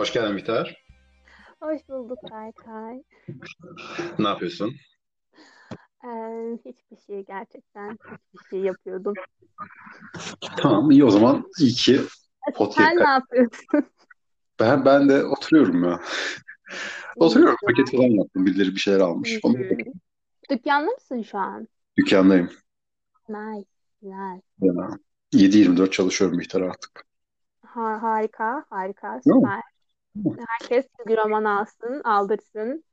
Hoş geldin Bihter. Hoş bulduk Berkay. Ne yapıyorsun? Ee, hiçbir şey gerçekten hiçbir şey yapıyordum. Tamam, iyi o zaman. İyi ki Sen podcast. ne yapıyorsun? Ben, ben de oturuyorum ya. Oturuyorum. Paket falan yaptım. Birileri bir şeyler almış. Onu. Dükkanda mısın şu an? dükkandayım. Nice, güzel. Ya. 7-24 çalışıyorum Bihter artık. Ha, harika, harika, süper. Herkes bir roman alsın, aldırsın.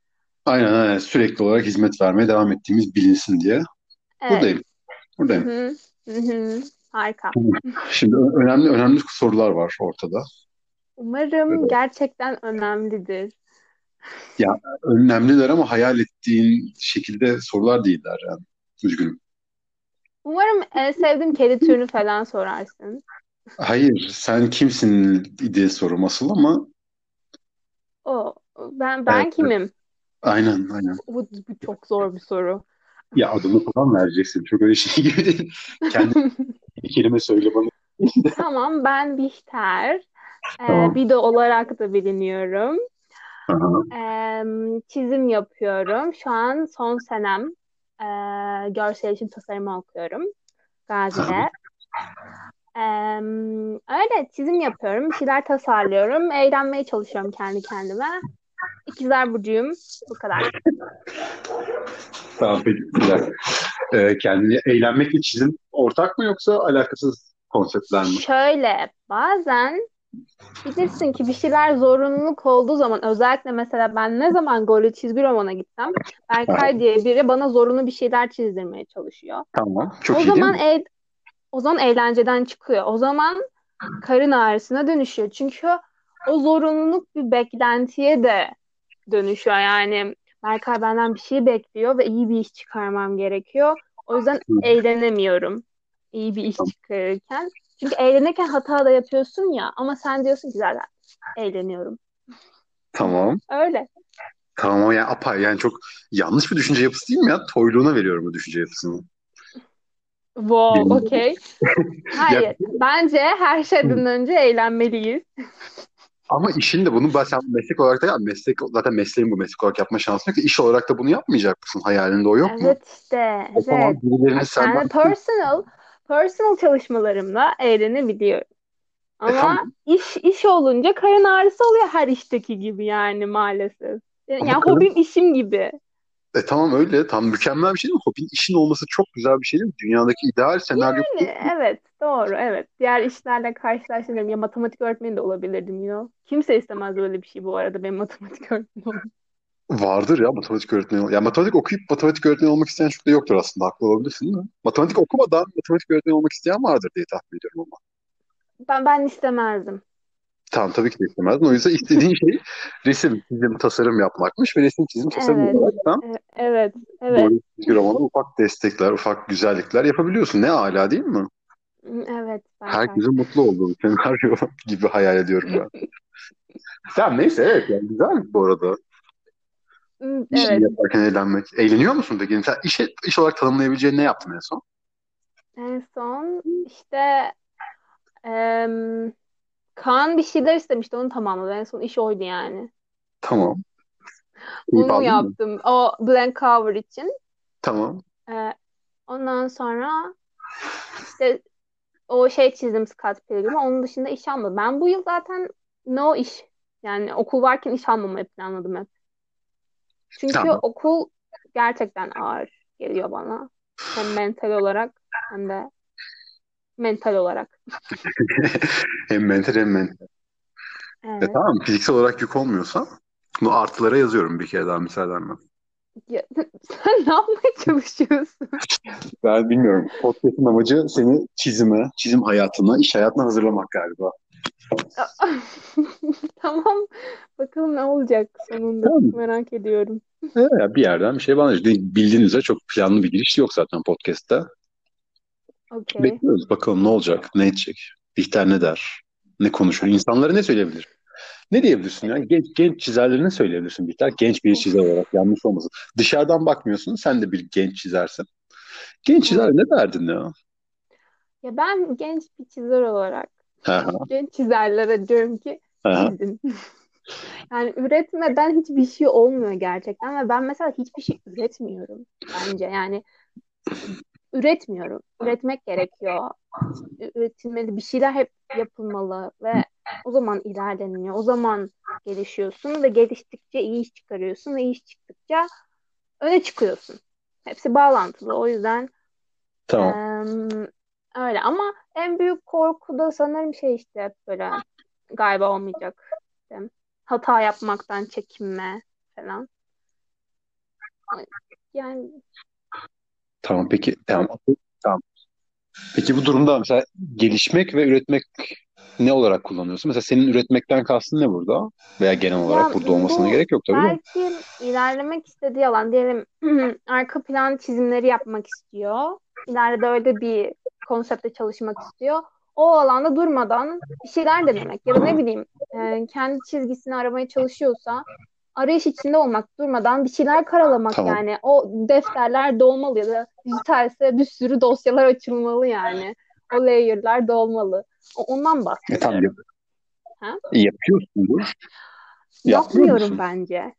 Aynen aynen. Sürekli olarak hizmet vermeye devam ettiğimiz bilinsin diye. Evet. Buradayım. Buradayım. hı. Hı hı. Harika. Şimdi önemli önemli sorular var ortada. Umarım Evet. gerçekten önemlidir. Ya önemliler ama hayal ettiğin şekilde sorular değiller yani. Üzgünüm. Umarım en sevdiğim kedi türünü falan sorarsın. Hayır, sen kimsin diye sorum asıl ama O, ben ben evet, kimim? aynen aynen. Bu, bu çok zor bir soru. Ya adını falan vereceksin. Çok öyle şey gibi değil. Kendi bir kelime söyle bana. Tamam, ben Bihter. Ee, Tamam. Bido olarak da biliniyorum. Aha, Ee, çizim yapıyorum. Şu an son senem. Ee, görsel iletişim tasarımı okuyorum. Gazi'de. Ee, öyle çizim yapıyorum. Bir şeyler tasarlıyorum. Eğlenmeye çalışıyorum kendi kendime. İkizler Burcu'yum. Bu kadar. Tamam peki. Güzel. Ee, kendini eğlenmekle çizim ortak mı yoksa alakasız konseptler mi? Şöyle bazen bilirsin ki bir şeyler zorunluluk olduğu zaman özellikle mesela ben ne zaman Goril çizgi romana gitsem Berkay diye biri bana zorunlu bir şeyler çizdirmeye çalışıyor. tamam. O Çok iyi değil zaman mi? e o zaman eğlenceden çıkıyor. O zaman karın ağrısına dönüşüyor. Çünkü o zorunluluk bir beklentiye de dönüşüyor. Yani Berkay benden bir şey bekliyor ve iyi bir iş çıkarmam gerekiyor. O yüzden eğlenemiyorum iyi bir iş çıkarırken. Çünkü eğlenirken hata da yapıyorsun ya ama sen diyorsun ki zaten eğleniyorum. Tamam. Öyle. Tamam ama yani apay yani çok yanlış bir düşünce yapısı değil mi ya? Toyluğuna veriyorum bu düşünce yapısını. Wow, okey. Hayır. Bence her şeyden önce eğlenmeliyiz. Ama işin de bunu sen meslek olarak da ya meslek zaten mesleğin bu meslek olarak yapma şansın yok iş olarak da bunu yapmayacak mısın? Hayalinde o yok mu? Evet işte, O zaman evet. birilerine senden kendi personal, personal çalışmalarımla eğlenebiliyorum. e Ama tamam iş iş olunca karın ağrısı oluyor her işteki gibi yani maalesef. Yani karın hobim işim gibi. E tamam öyle tam mükemmel bir şey değil mi? Hobin işin olması çok güzel bir şey değil mi? Dünyadaki ideal senaryo. Yani evet doğru evet. Diğer işlerle karşılaştırıyorum. Ya matematik öğretmeni de olabilirdim you know. Kimse istemez böyle bir şey bu arada benim matematik öğretmeni olmam. Vardır ya matematik öğretmeni. Ya matematik okuyup matematik öğretmeni olmak isteyen çok da yoktur aslında. Haklı olabilirsin değil mi? Matematik okumadan matematik öğretmeni olmak isteyen vardır diye tahmin ediyorum ama. Ben ben istemezdim. Tamam tabii ki de istemezdin. O yüzden istediğin şey resim, çizim, tasarım yapmakmış ve resim, çizim, tasarım Evet. da e- Evet. Evet. doğru çizgi romana ufak destekler, ufak güzellikler yapabiliyorsun. Ne ala değil mi? Evet Berkay. Herkesin mutlu olduğu senaryo gibi hayal ediyorum ben. Tamam neyse evet yani güzel bu arada. Hmm, İşini Evet. yaparken eğlenmek. Eğleniyor musun peki? Mesela iş, iş olarak tanımlayabileceğin ne yaptın en son? En son işte em, Kaan bir şeyler istemişti onu tamamladı. En son iş oydu yani. Tamam. Onu aldın mı? yaptım. O blank cover için. Tamam. Ee, ondan sonra işte o şey çizdim Scott Pilgrim'e. Onun dışında iş almadım. Ben bu yıl zaten no iş. Yani okul varken iş almamayı planladım hep. Çünkü Tamam. okul gerçekten ağır geliyor bana. Hem mental olarak hem de mental olarak. Hem mental hem mental. E Evet. tamam fiziksel olarak yük olmuyorsa bunu artılara yazıyorum bir kere daha müsaadenle. Ya, sen ne yapmaya çalışıyorsun? Ben bilmiyorum. Podcast'ın amacı seni çizime, çizim hayatına, iş hayatına hazırlamak galiba. Tamam. Bakalım ne olacak sonunda. Tamam. Merak ediyorum. Ya bir yerden bir şey bana bildiğin üzere çok planlı bir giriş yok zaten podcast'ta. Okey. Bekliyoruz bakalım ne olacak, ne edecek, Bihter ne der, ne konuşur, insanlara ne söyleyebilir? Ne diyebilirsin ya? Genç, genç çizerlere ne söyleyebilirsin Bihter? Genç bir çizer olarak yanlış olmasın. Dışarıdan bakmıyorsun, sen de bir genç çizersin. Genç çizer ne derdin ya? Ya ben genç bir çizer olarak genç çizerlere diyorum ki çizin. Yani üretmeden hiçbir şey olmuyor gerçekten ve ben mesela hiçbir şey üretmiyorum bence. Yani üretmiyorum. Üretmek gerekiyor. Üretilmeli bir şeyler hep yapılmalı ve o zaman ilerleniyor. O zaman gelişiyorsun ve geliştikçe iyi iş çıkarıyorsun ve iyi iş çıktıkça öne çıkıyorsun. Hepsi bağlantılı. O yüzden Tamam. eee, öyle ama en büyük korku da sanırım şey işte böyle galiba olmayacak. İşte hata yapmaktan çekinme falan. Yani Tamam peki tamam. Tamam. Peki bu durumda mesela gelişmek ve üretmek ne olarak kullanıyorsun? Mesela senin üretmekten kastın ne burada? Veya genel olarak ya burada olmasına bu gerek yok tabii de. belki ilerlemek istediği alan diyelim arka plan çizimleri yapmak istiyor. İleride öyle bir konsepte çalışmak istiyor. O alanda durmadan bir şeyler denemek ya da ne bileyim e, kendi çizgisini aramaya çalışıyorsa arayış içinde olmak, durmadan bir şeyler karalamak Tamam. yani. O defterler dolmalı ya da dijitalse bir sürü dosyalar açılmalı yani. O layer'lar dolmalı. Ondan E tamam bahsediyorum. yap Ha? yapıyorsundur. Yapmıyor Yapmıyorum bence.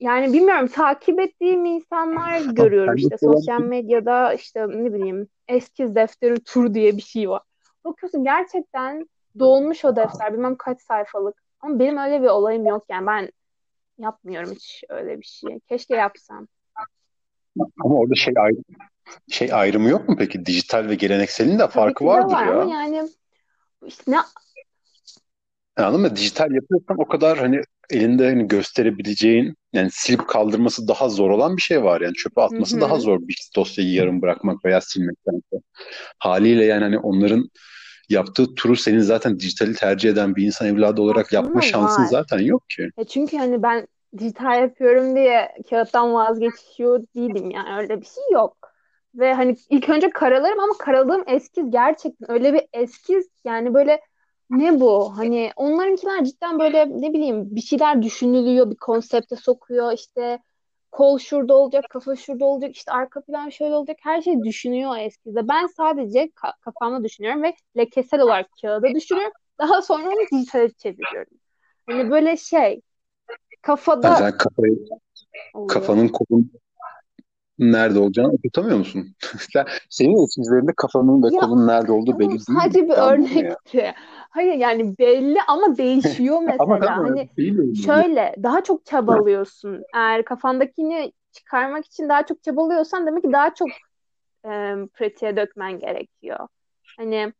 Yani bilmiyorum takip ettiğim insanlar görüyorum işte sosyal medyada işte ne bileyim eskiz defteri tur diye bir şey var. Bakıyorsun gerçekten dolmuş o defter bilmem kaç sayfalık. Ama benim öyle bir olayım yok yani ben yapmıyorum hiç öyle bir şey. Keşke yapsam. ama orada şey ayrı, şey ayrımı yok mu peki? Dijital ve gelenekselin de Tabii farkı ki de vardır var ama ya. yani işte ne Anladın mı? Dijital yapıyorsan o kadar hani elinde hani gösterebileceğin yani silip kaldırması daha zor olan bir şey var. Yani çöpe hı atması daha hı. zor bir dosyayı yarım bırakmak veya silmektense. Haliyle yani hani onların yaptığı turu senin zaten dijitali tercih eden bir insan evladı olarak yapma Aslında şansın var. zaten yok ki. Ya çünkü hani ben dijital yapıyorum diye kağıttan vazgeçiyor değilim yani öyle bir şey yok. Ve hani ilk önce karalarım ama karaladığım eskiz gerçekten öyle bir eskiz yani böyle ne bu? Hani onlarınkiler cidden böyle ne bileyim bir şeyler düşünülüyor, bir konsepte sokuyor işte kol şurada olacak, kafa şurada olacak, işte arka plan şöyle olacak. Her şey düşünüyor o eskizde. Ben sadece ka- kafamda düşünüyorum ve lekesel olarak kağıda düşürüyorum. Daha sonra onu dijitale çeviriyorum. Hani böyle şey Yani kafada sen kafayı, oluyor. kafanın kolun nerede olacağını oturtamıyor musun? Sen- Senin eskizlerinde kafanın ve Ya kolun nerede olduğu belli değil mi? sadece bir örnekti. Hayır yani belli ama değişiyor Ama mesela. tamam Hani değil şöyle daha çok çabalıyorsun. Eğer kafandakini çıkarmak için daha çok çabalıyorsan demek ki daha çok e, pratiğe dökmen gerekiyor. Hani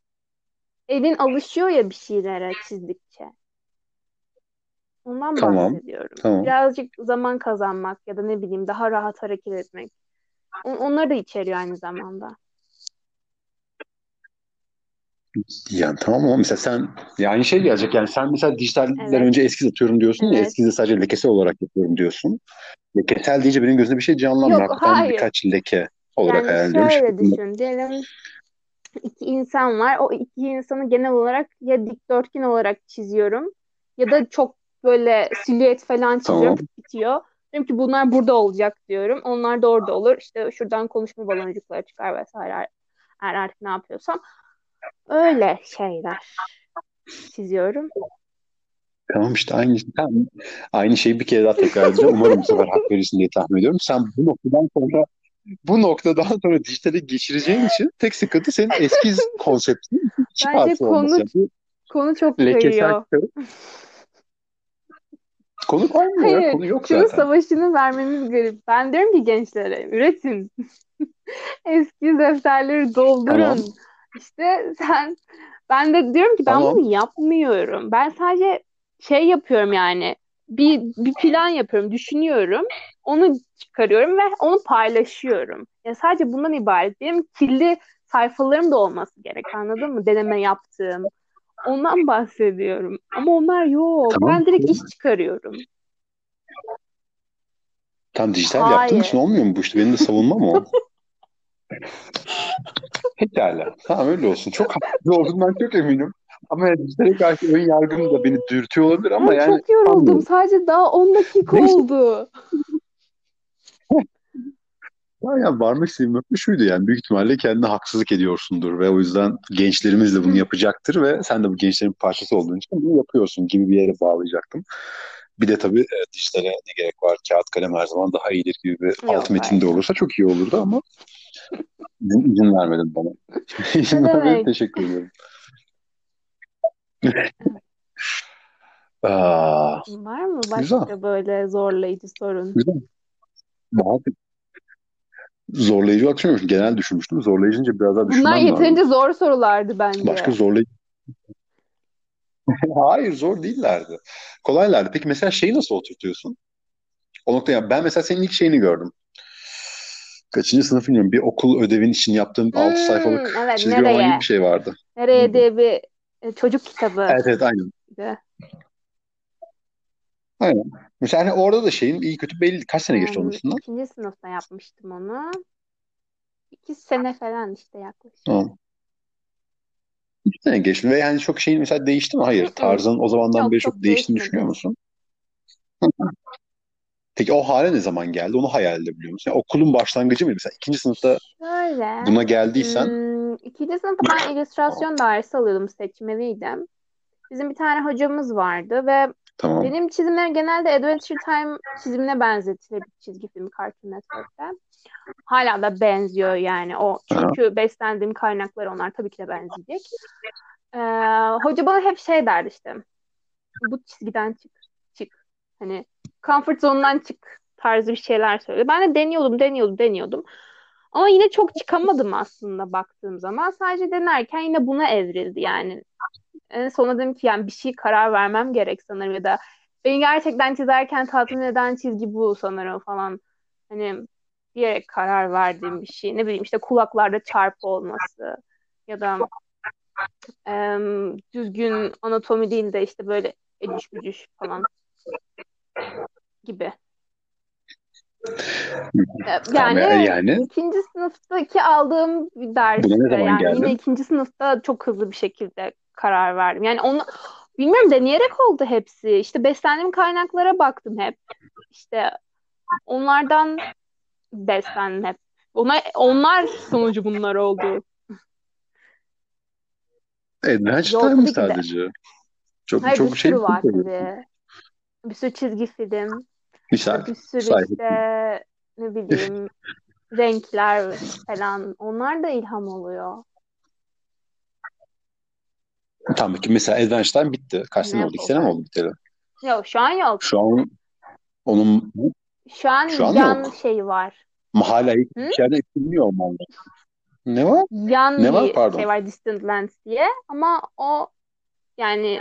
elin alışıyor ya bir şeylere çizdikçe. Ondan Tamam. bahsediyorum. Tamam. Birazcık zaman kazanmak ya da ne bileyim daha rahat hareket etmek. On- Onları da içeriyor aynı zamanda. Yani tamam ama mesela sen ya aynı şey gelecek yani sen mesela dijitalden Evet, önce eskiz atıyorum diyorsun ya evet. eskizi sadece lekesel olarak yapıyorum diyorsun. Lekesel deyince benim gözümde bir şey canlanmıyor. Yok, Hakikaten hayır. birkaç leke olarak Yani hayal ediyorum. şöyle düşün. Diyelim iki insan var. O iki insanı genel olarak ya dikdörtgen olarak çiziyorum ya da çok böyle silüet falan çiziyorum. Tamam. Bitiyor. Diyorum ki bunlar burada olacak diyorum. Onlar da orada olur. İşte şuradan konuşma baloncukları çıkar vesaire. Eğer artık ne yapıyorsam. Öyle şeyler çiziyorum. Tamam işte aynı tamam. aynı şeyi bir kere daha tekrar edeceğim. Umarım bu sefer hak verirsin diye tahmin ediyorum. Sen bu noktadan sonra bu noktadan sonra dijitale geçireceğin için tek sıkıntı senin eskiz konseptinin iki Bence konu olması. Konu çok kayıyor. Konu ya. Hayır, Konu yok zaten. savaşını vermemiz garip. Ben diyorum ki gençlere üretin. Eski defterleri Tamam. doldurun. İşte sen ben de diyorum ki ben Tamam. bunu yapmıyorum. Ben sadece şey yapıyorum yani. Bir bir plan yapıyorum, düşünüyorum. Onu çıkarıyorum ve onu paylaşıyorum. Ya sadece bundan ibaret. Benim kirli sayfalarım da olması gerek. Anladın mı? Deneme yaptığım. Ondan bahsediyorum. Ama onlar yok. Tamam. Ben direkt iş çıkarıyorum. Tam dijital yaptığın için Hayır. olmuyor mu bu işte? Benim de savunmam o. Pekala. Tamam öyle olsun. Çok haklı olduğundan çok eminim. Ama yani dijitale karşı ön yargım da beni dürtüyor olabilir ama Ben yani çok yoruldum. sanmıyorum. Sadece daha 10 dakika Neyse. oldu. Ya, ya varmak istediğim nokta şuydu yani büyük ihtimalle kendine haksızlık ediyorsundur ve o yüzden gençlerimiz de bunu yapacaktır ve sen de bu gençlerin parçası olduğun için bunu yapıyorsun gibi bir yere bağlayacaktım. Bir de tabii e, dijitale ne gerek var? Kağıt kalem her zaman daha iyidir gibi bir Yok, alt metinde hayır. olursa çok iyi olurdu ama izin, vermedin bana. İzin vermedin. Teşekkür ediyorum. Aa, Var mı güzel. başka böyle zorlayıcı sorun? Güzel. Daha zorlayıcı bakmıyorum. Genel düşünmüştüm. Zorlayıcınca biraz daha Bunlar düşünmem lazım. yeterince zor sorulardı bence. Başka zorlayıcı... Hayır zor değillerdi. Kolaylardı. Peki mesela şeyi nasıl oturtuyorsun? O noktaya ben mesela senin ilk şeyini gördüm. Kaçıncı sınıf bilmiyorum. Bir okul ödevin için yaptığım 6 Hmm, sayfalık evet çizgi roman gibi bir şey vardı. Nereye diye bir e, çocuk kitabı Evet evet aynen. gibi. Aynen. Mesela hani orada da şeyin iyi kötü belli. Kaç sene geçti onun Em, üstünden? ikinci sınıfta yapmıştım onu. İki sene falan işte yaklaşık. Tamam. İki sene geçti ve yani çok şeyin mesela değişti mi? Hayır. Tarzın o zamandan Yok beri çok çok değiştiğini değişmedi. düşünüyor musun? Hı. Peki o hale ne zaman geldi? Onu hayal edebiliyor musun? Yani okulun başlangıcı mıydı? Mesela ikinci sınıfta Şöyle, buna geldiysen hmm, ikinci sınıfta ben illüstrasyon dersi alıyordum, seçmeliydim. Bizim bir tane hocamız vardı ve tamam. benim çizimlerim genelde Adventure Time çizimine benzetilir çizgi film Cartoon Network'te. Hala da benziyor yani o. Aha. Çünkü beslendiğim kaynaklar onlar tabii ki de benzeyecek. Ee, hoca bana hep şey derdi işte. Bu çizgiden çık, çık. Hani comfort zone'dan çık tarzı bir şeyler söyledi. Ben de deniyordum, deniyordum, deniyordum. Ama yine çok çıkamadım aslında baktığım zaman. Sadece denerken yine buna evrildi yani. En sonunda dedim ki yani bir şey karar vermem gerek sanırım ya da beni gerçekten çizerken tatmin eden çizgi bu sanırım falan. Hani diyerek karar verdiğim bir şey. Ne bileyim işte kulaklarda çarpı olması ya da em, düzgün anatomi değil de işte böyle eciş bücüş falan gibi. Tamam Yani ya- yani ikinci sınıftaki aldığım derste zaman yani yine ikinci sınıfta çok hızlı bir şekilde karar verdim. Yani onu bilmiyorum deneyerek oldu hepsi. İşte beslendiğim kaynaklara baktım hep. İşte onlardan beslendim hep. Ona, onlar sonucu bunlar oldu. Tabii ki de. sadece? Çok Hayır bir çok şey sürü bir var şey tabii. Bir sürü çizgi film. Misal. Bir sürü işte ne bileyim renkler falan. Onlar da ilham oluyor. Tamam ki mesela Adventure Time bitti. Kaç sene Ne oldu? İki sene mi oldu biteli? Yok şu an yok. Şu an onun Şu an şu an yan yok. şey var. Hala Hı? hiçbir yerde eklenmiyor olmalı. Ne var? Yan Ne var? Pardon. şey var Distant Lands diye ama o yani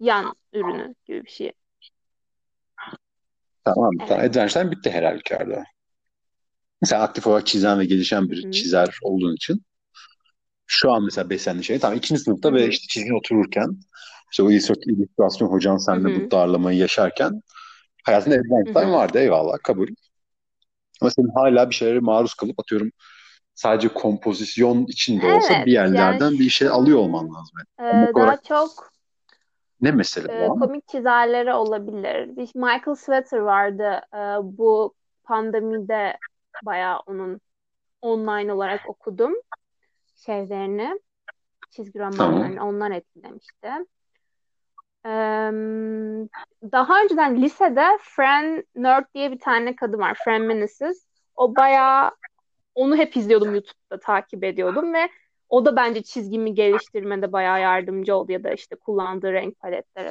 yan ürünü gibi bir şey. Tamam. Tamam. Evet. Adventure Time bitti her halükarda. Sen aktif olarak çizen ve gelişen bir Hı hı. çizer olduğun için şu an mesela beslendiğin şey tamam ikinci sınıfta ve işte çizgin otururken işte o illüstrasyon, hocan seninle hı. bu darlamayı yaşarken hayatında hı. vardı eyvallah kabul. Ama senin hala bir şeylere maruz kalıp atıyorum sadece kompozisyon için de olsa Evet bir yani yerlerden bir şey alıyor an olman lazım. Yani. e, daha olarak çok ne mesele e, bu? komik çizerleri olabilir. Bir Michael Sweater vardı. E, bu pandemide bayağı onun online olarak okudum şeylerini, çizgi Tamam. romanlarını onlar etkilemişti. Eee, daha önceden lisede Fran Nerd diye bir tane kadın var. Fran Meneses. O bayağı onu hep izliyordum YouTube'da takip ediyordum ve o da bence çizgimi geliştirmede bayağı yardımcı oldu ya da işte kullandığı renk paletleri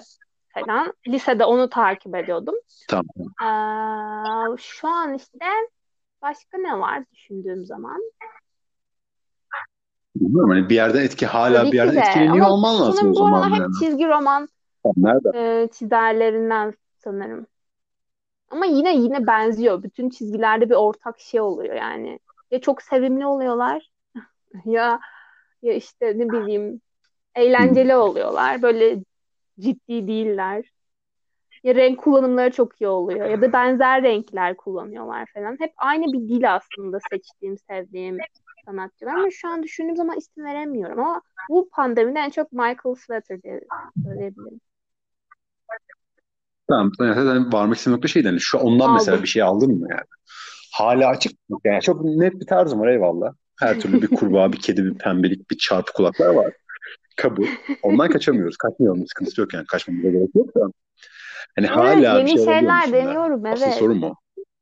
falan. Lisede onu takip ediyordum. Tamam. Eee, şu an işte başka ne var düşündüğüm zaman? Bilmiyorum hani bir yerden etki hala Tabii bir yerden de etkileniyor ama olman lazım o zaman aralar hep yani. çizgi roman nerede? e, çizerlerinden sanırım. Ama yine yine benziyor. Bütün çizgilerde bir ortak şey oluyor yani. Ya çok sevimli oluyorlar ya ya işte ne bileyim eğlenceli oluyorlar. Böyle ciddi değiller. Ya renk kullanımları çok iyi oluyor ya da benzer renkler kullanıyorlar falan. Hep aynı bir dil aslında seçtiğim, sevdiğim sanatçılar ama şu an düşündüğüm zaman isim veremiyorum ama bu pandemide en çok Michael Slater diye söyleyebilirim. Tamam. Yani zaten varmak istediğim nokta şeydi. Hani şu ondan mesela Aldım. bir şey aldın mı yani? Hala açık mı? Yani çok net bir tarzım var eyvallah. Her türlü bir kurbağa, bir kedi, bir pembelik, bir çarpı kulaklar var. Kabul. Ondan kaçamıyoruz. Kaçmayalım. Sıkıntısı yok yani. Kaçmamıza gerek yok da. Hani Evet, hala bir yeni şey alabiliyor şeyler deniyorum Asıl evet. sorun o.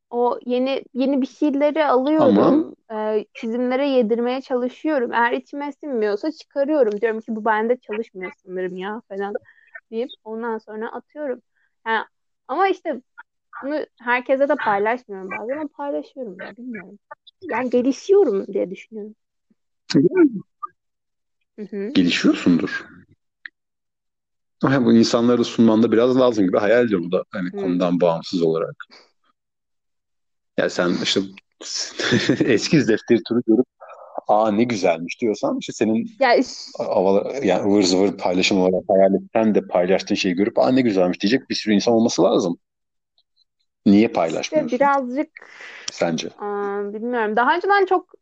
O yeni yeni bir şeyleri Ama alıyorum. E, çizimlere yedirmeye çalışıyorum. Eğer içime sinmiyorsa çıkarıyorum. Diyorum ki bu bende çalışmıyor sanırım ya falan deyip ondan sonra atıyorum. Yani, ama işte bunu herkese de paylaşmıyorum bazen ama paylaşıyorum ya bilmiyorum. Yani gelişiyorum diye düşünüyorum. Gelişiyorsundur. Ama bu insanlara da sunman da biraz lazım gibi hayal ediyorum bu da hani Hı. konudan bağımsız olarak. Ya sen işte eskiz defteri turu görüp aa ne güzelmiş diyorsan işte senin Ya iş- yani ıvır zıvır paylaşım olarak hayal et, sen de paylaştığın şeyi görüp aa ne güzelmiş diyecek bir sürü insan olması lazım. Niye işte paylaşmıyorsun birazcık sence? aa, bilmiyorum. Daha önceden çok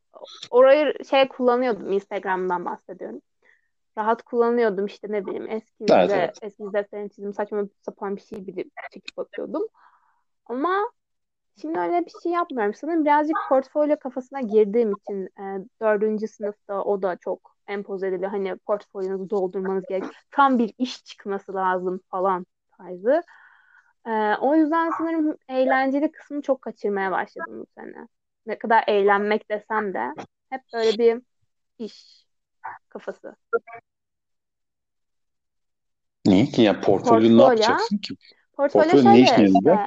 orayı şey kullanıyordum. Instagram'dan bahsediyorum. rahat kullanıyordum işte ne bileyim Evet eskizde evet. eskiz defterini çizdim saçma sapan bir şey bilip çekip atıyordum. Ama şimdi öyle bir şey yapmıyorum. Sanırım birazcık portfolyo kafasına girdiğim için e, dördüncü sınıfta o da çok empoze ediliyor. Hani portfolyonuzu doldurmanız gerek. Tam bir iş çıkması lazım falan tarzı. E, o yüzden sanırım eğlenceli kısmını çok kaçırmaya başladım bu sene. Ne kadar eğlenmek desem de hep böyle bir iş kafası. Niye ki? Ya portfolyo ne Portfolyo. yapacaksın ki? Portfolyo Portfolyo ne işine işte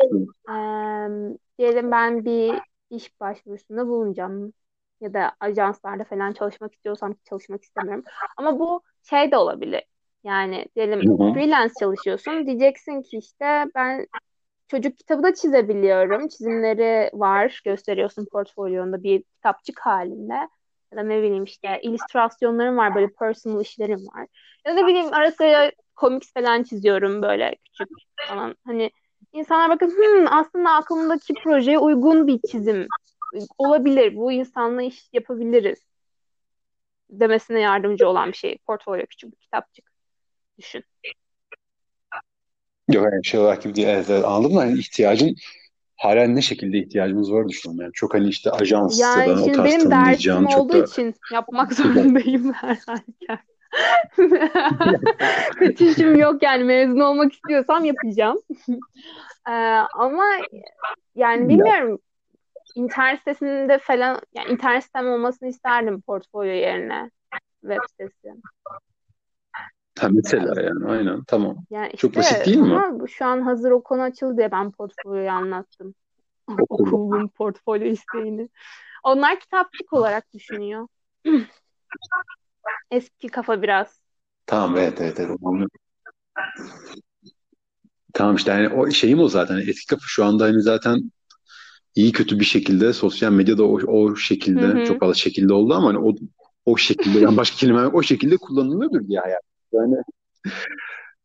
eee, diyelim ben bir iş başvurusunda bulunacağım ya da ajanslarda falan çalışmak istiyorsam çalışmak istemiyorum. Ama bu şey de olabilir. Yani diyelim Hı hı. freelance çalışıyorsun. Diyeceksin ki işte ben çocuk kitabı da çizebiliyorum. Çizimleri var. Gösteriyorsun portfolyonda bir kitapçık halinde. Ya da ne bileyim işte illüstrasyonlarım var. Böyle personal işlerim var. Ya da ne bileyim ara sıra komik falan çiziyorum böyle küçük falan. Hani insanlar bakın "Hmm, aslında aklımdaki projeye uygun bir çizim olabilir. Bu insanla iş yapabiliriz demesine yardımcı olan bir şey. Portfolyo küçük bir kitapçık. Düşün. Yok yani şey olarak gibi değil. Evet, evet, anladım da hani ihtiyacın halen ne şekilde ihtiyacımız var düşünüyorum. Yani çok hani işte ajans ya Yani da o tarz benim dersim olduğu da için yapmak zorundayım her halükarda. Kaçışım yok yani mezun olmak istiyorsam yapacağım. Ee, ama yani ya, bilmiyorum internet sitesinde falan yani internet sitem olmasını isterdim portfolyo yerine web sitesi. ha, mesela yani aynen tamam. Yani Çok basit işte değil mi? ama şu an hazır o konu açıldı diye ben portfolyoyu anlattım. Okulun portfolyo isteğini. Onlar kitapçık olarak düşünüyor. Eski kafa biraz. Tamam evet evet evet. Tamam işte yani o şeyim o zaten. Eski kafa şu anda hani zaten iyi kötü bir şekilde sosyal medyada o, o Hı şekilde hı. çok fazla şekilde oldu ama hani o o şekilde yani başka kelime yok, o şekilde kullanılıyordur diye hayal. Yani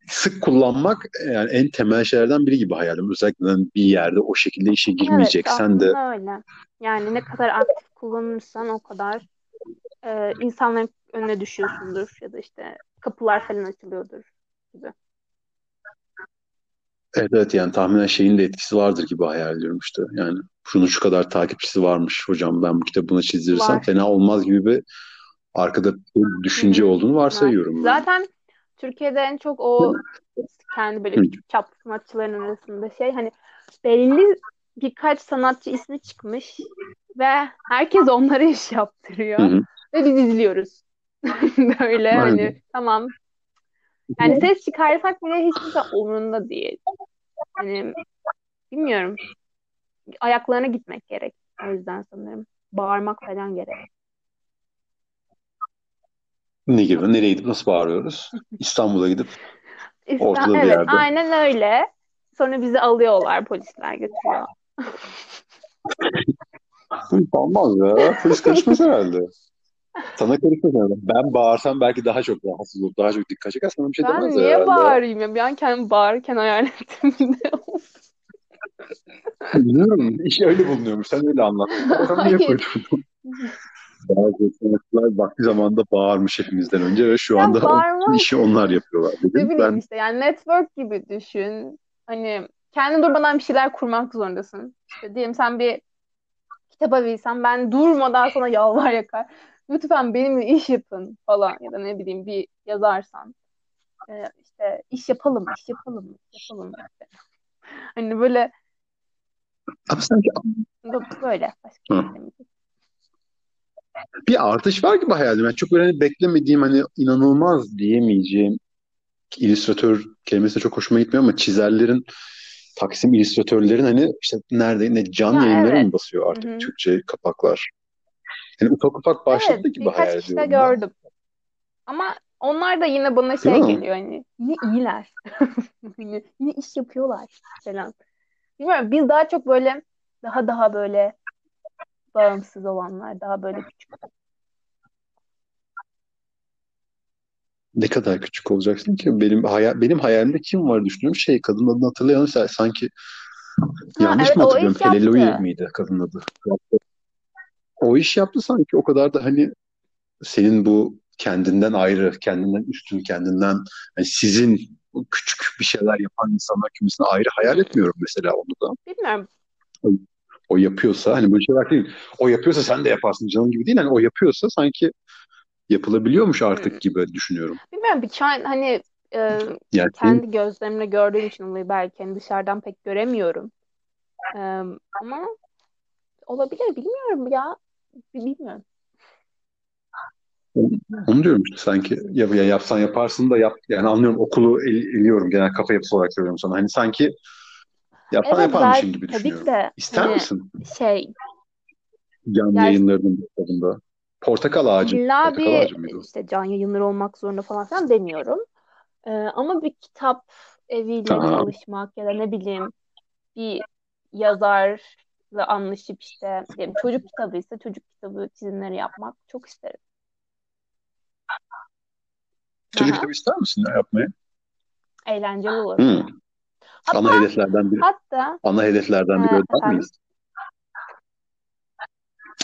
sık kullanmak yani en temel şeylerden biri gibi hayalim. Özellikle bir yerde o şekilde işe Evet girmeyeceksen de aslında öyle. Yani ne kadar aktif kullanırsan o kadar e, insanların önüne düşüyorsundur ya da işte kapılar falan açılıyordur gibi. evet, evet yani tahminen şeyin de etkisi vardır gibi hayal ediyorum işte. Yani şunun şu kadar takipçisi varmış hocam ben bu kitabı buna çizdirirsem Var. fena olmaz gibi bir arkada bir düşünce hı. olduğunu Var. varsayıyorum ben. Zaten Türkiye'de en çok o kendi böyle küçük çaplı sanatçıların arasında şey hani belli birkaç sanatçı ismi çıkmış ve herkes onlara iş yaptırıyor hı. Ve biz izliyoruz. Böyle Aynen. hani tamam. Yani ses çıkarsak bile hiç kimse umurunda değil. Hani bilmiyorum. Ayaklarına gitmek gerek. O yüzden sanırım. Bağırmak falan gerek. Ne gibi? Nereye gidip nasıl bağırıyoruz? İstanbul'a gidip İsta- ortada bir evet, yerde. aynen öyle. Sonra bizi alıyorlar, polisler götürüyor. Polis almaz ya. Polis karışmaz herhalde. Sana karışmaz herhalde. Ben bağırsam belki daha çok rahatsız olur. Daha çok dikkat çeker. Sana bir şey Ben demezler niye herhalde bağırayım ya? Bir an kendimi bağırırken hayal ettim. Oldu? Bilmiyorum. İş öyle bulunuyormuş. Sen öyle anlattın. Bakalım niye Hayır. koydun? Bazı sanatçılar vakti zamanında bağırmış hepimizden önce ve şu Ya anda o bağırmak işi onlar yapıyorlar ne dedim. bileyim Ben işte yani network gibi düşün. Hani kendi durmadan bir şeyler kurmak zorundasın. İşte diyelim sen bir kitaba bilsen ben durmadan sana yalvar yakar. Lütfen benimle iş yapın falan ya da ne bileyim bir yazarsan. Ee, işte iş yapalım, iş yapalım, iş yapalım. işte. Hani böyle Ama sanki böyle başka Hı. şey bir artış var gibi hayalim. Yani çok böyle hani beklemediğim hani inanılmaz diyemeyeceğim illüstratör kelimesi de çok hoşuma gitmiyor ama çizerlerin Taksim illüstratörlerin hani işte nerede ne can Ya yayınları evet. mı basıyor artık Hı hı. Türkçe kapaklar? Yani ufak ufak başladı Evet, gibi birkaç hayal kişi de ediyorum gördüm. Ama onlar da yine bana Değil şey mi? geliyor hani yine iyiler. Yine, yine iş yapıyorlar falan. Bilmiyorum biz daha çok böyle daha daha böyle bağımsız olanlar, daha böyle küçük. Ne kadar küçük olacaksın ki? Benim hayal, benim hayalimde kim var düşünüyorum. Şey kadın adını hatırlayalım. Sanki Ha yanlış evet mı o hatırlıyorum? iş yaptı. miydi kadın adı? O iş yaptı sanki o kadar da hani senin bu kendinden ayrı, kendinden üstün, kendinden hani sizin küçük bir şeyler yapan insanlar kümesine ayrı hayal etmiyorum mesela onu da. Bilmiyorum. O, o yapıyorsa hani böyle şeyler değil. O yapıyorsa sen de yaparsın canım gibi değil. Hani o yapıyorsa sanki yapılabiliyormuş Hmm. artık gibi düşünüyorum. Bilmiyorum bir çay hani e, Yani kendi gözlerimle gördüğüm için olayı belki hani dışarıdan pek göremiyorum. E, ama olabilir bilmiyorum ya. Bilmiyorum. onu diyorum işte sanki ya, ya yapsan yaparsın da yap yani anlıyorum okulu el, eliyorum genel kafa yapısı olarak söylüyorum sana. Hani sanki yapsan Evet yaparmışım gibi tabii ki düşünüyorum. de İster hani misin şey canlı ya yayınlarının kitabında? Portakal ağacı, illa portakal bir ağacı mıydı o? işte can yayınları olmak zorunda falan filan demiyorum. E, ama bir kitap eviyle Aha, çalışmak ya da ne bileyim bir yazarla anlaşıp işte diyelim çocuk kitabı ise çocuk kitabı çizimleri yapmak çok isterim. çocuk Aha, kitabı ister misin ya yapmayı? eğlenceli olur. Ana Hatta hedeflerden biri, hatta ana hedeflerden biri e, o der efendim miyiz?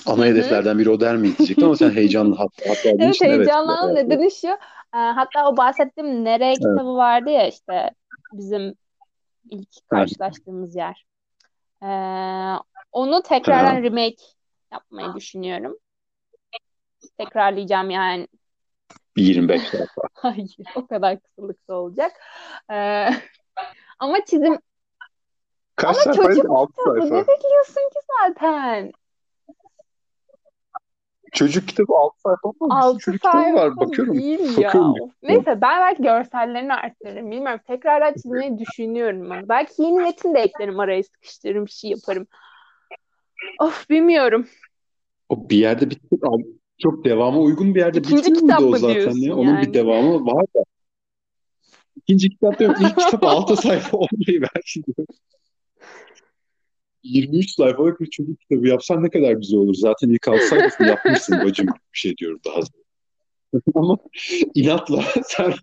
Ana hedeflerden biri o der miyiz diyecektim ama sen heyecanlı hatta, hatta Evet için evet. heyecanlandım evet, evet. nedeni şu. e, hatta o bahsettiğim Nereye evet. kitabı vardı ya işte bizim ilk karşılaştığımız yer. E, onu tekrardan ha. remake yapmayı düşünüyorum. Tekrarlayacağım yani. Bir 25 sayfa. Hayır, o kadar kısalıkta olacak. E, ama çizim Kaç ama çocuk 6 kitabı ne sayfa. bekliyorsun ki zaten? Çocuk kitabı 6 sayfa sürü Altı çocuk kitabı var. sayfa Bakıyorum. değil ya. Neyse ben belki görsellerini arttırırım. Bilmiyorum. Tekrardan çizmeyi düşünüyorum ben. Belki yeni metin de eklerim araya sıkıştırırım bir şey yaparım. Of bilmiyorum. O bir yerde bitti. Abi, Çok devama uygun bir yerde İkinci bitmiyor kitap muydu o mı zaten diyorsun ya? Onun bir yani? devamı var da. İkinci kitap diyorum. İlk kitap 6 sayfa olmayı belki diyorum. 23 sayfalık bir çocuk kitabı yapsan ne kadar güzel olur. Zaten ilk 6 sayfasını yapmışsın bacım bir şey diyorum daha Ama inatla sen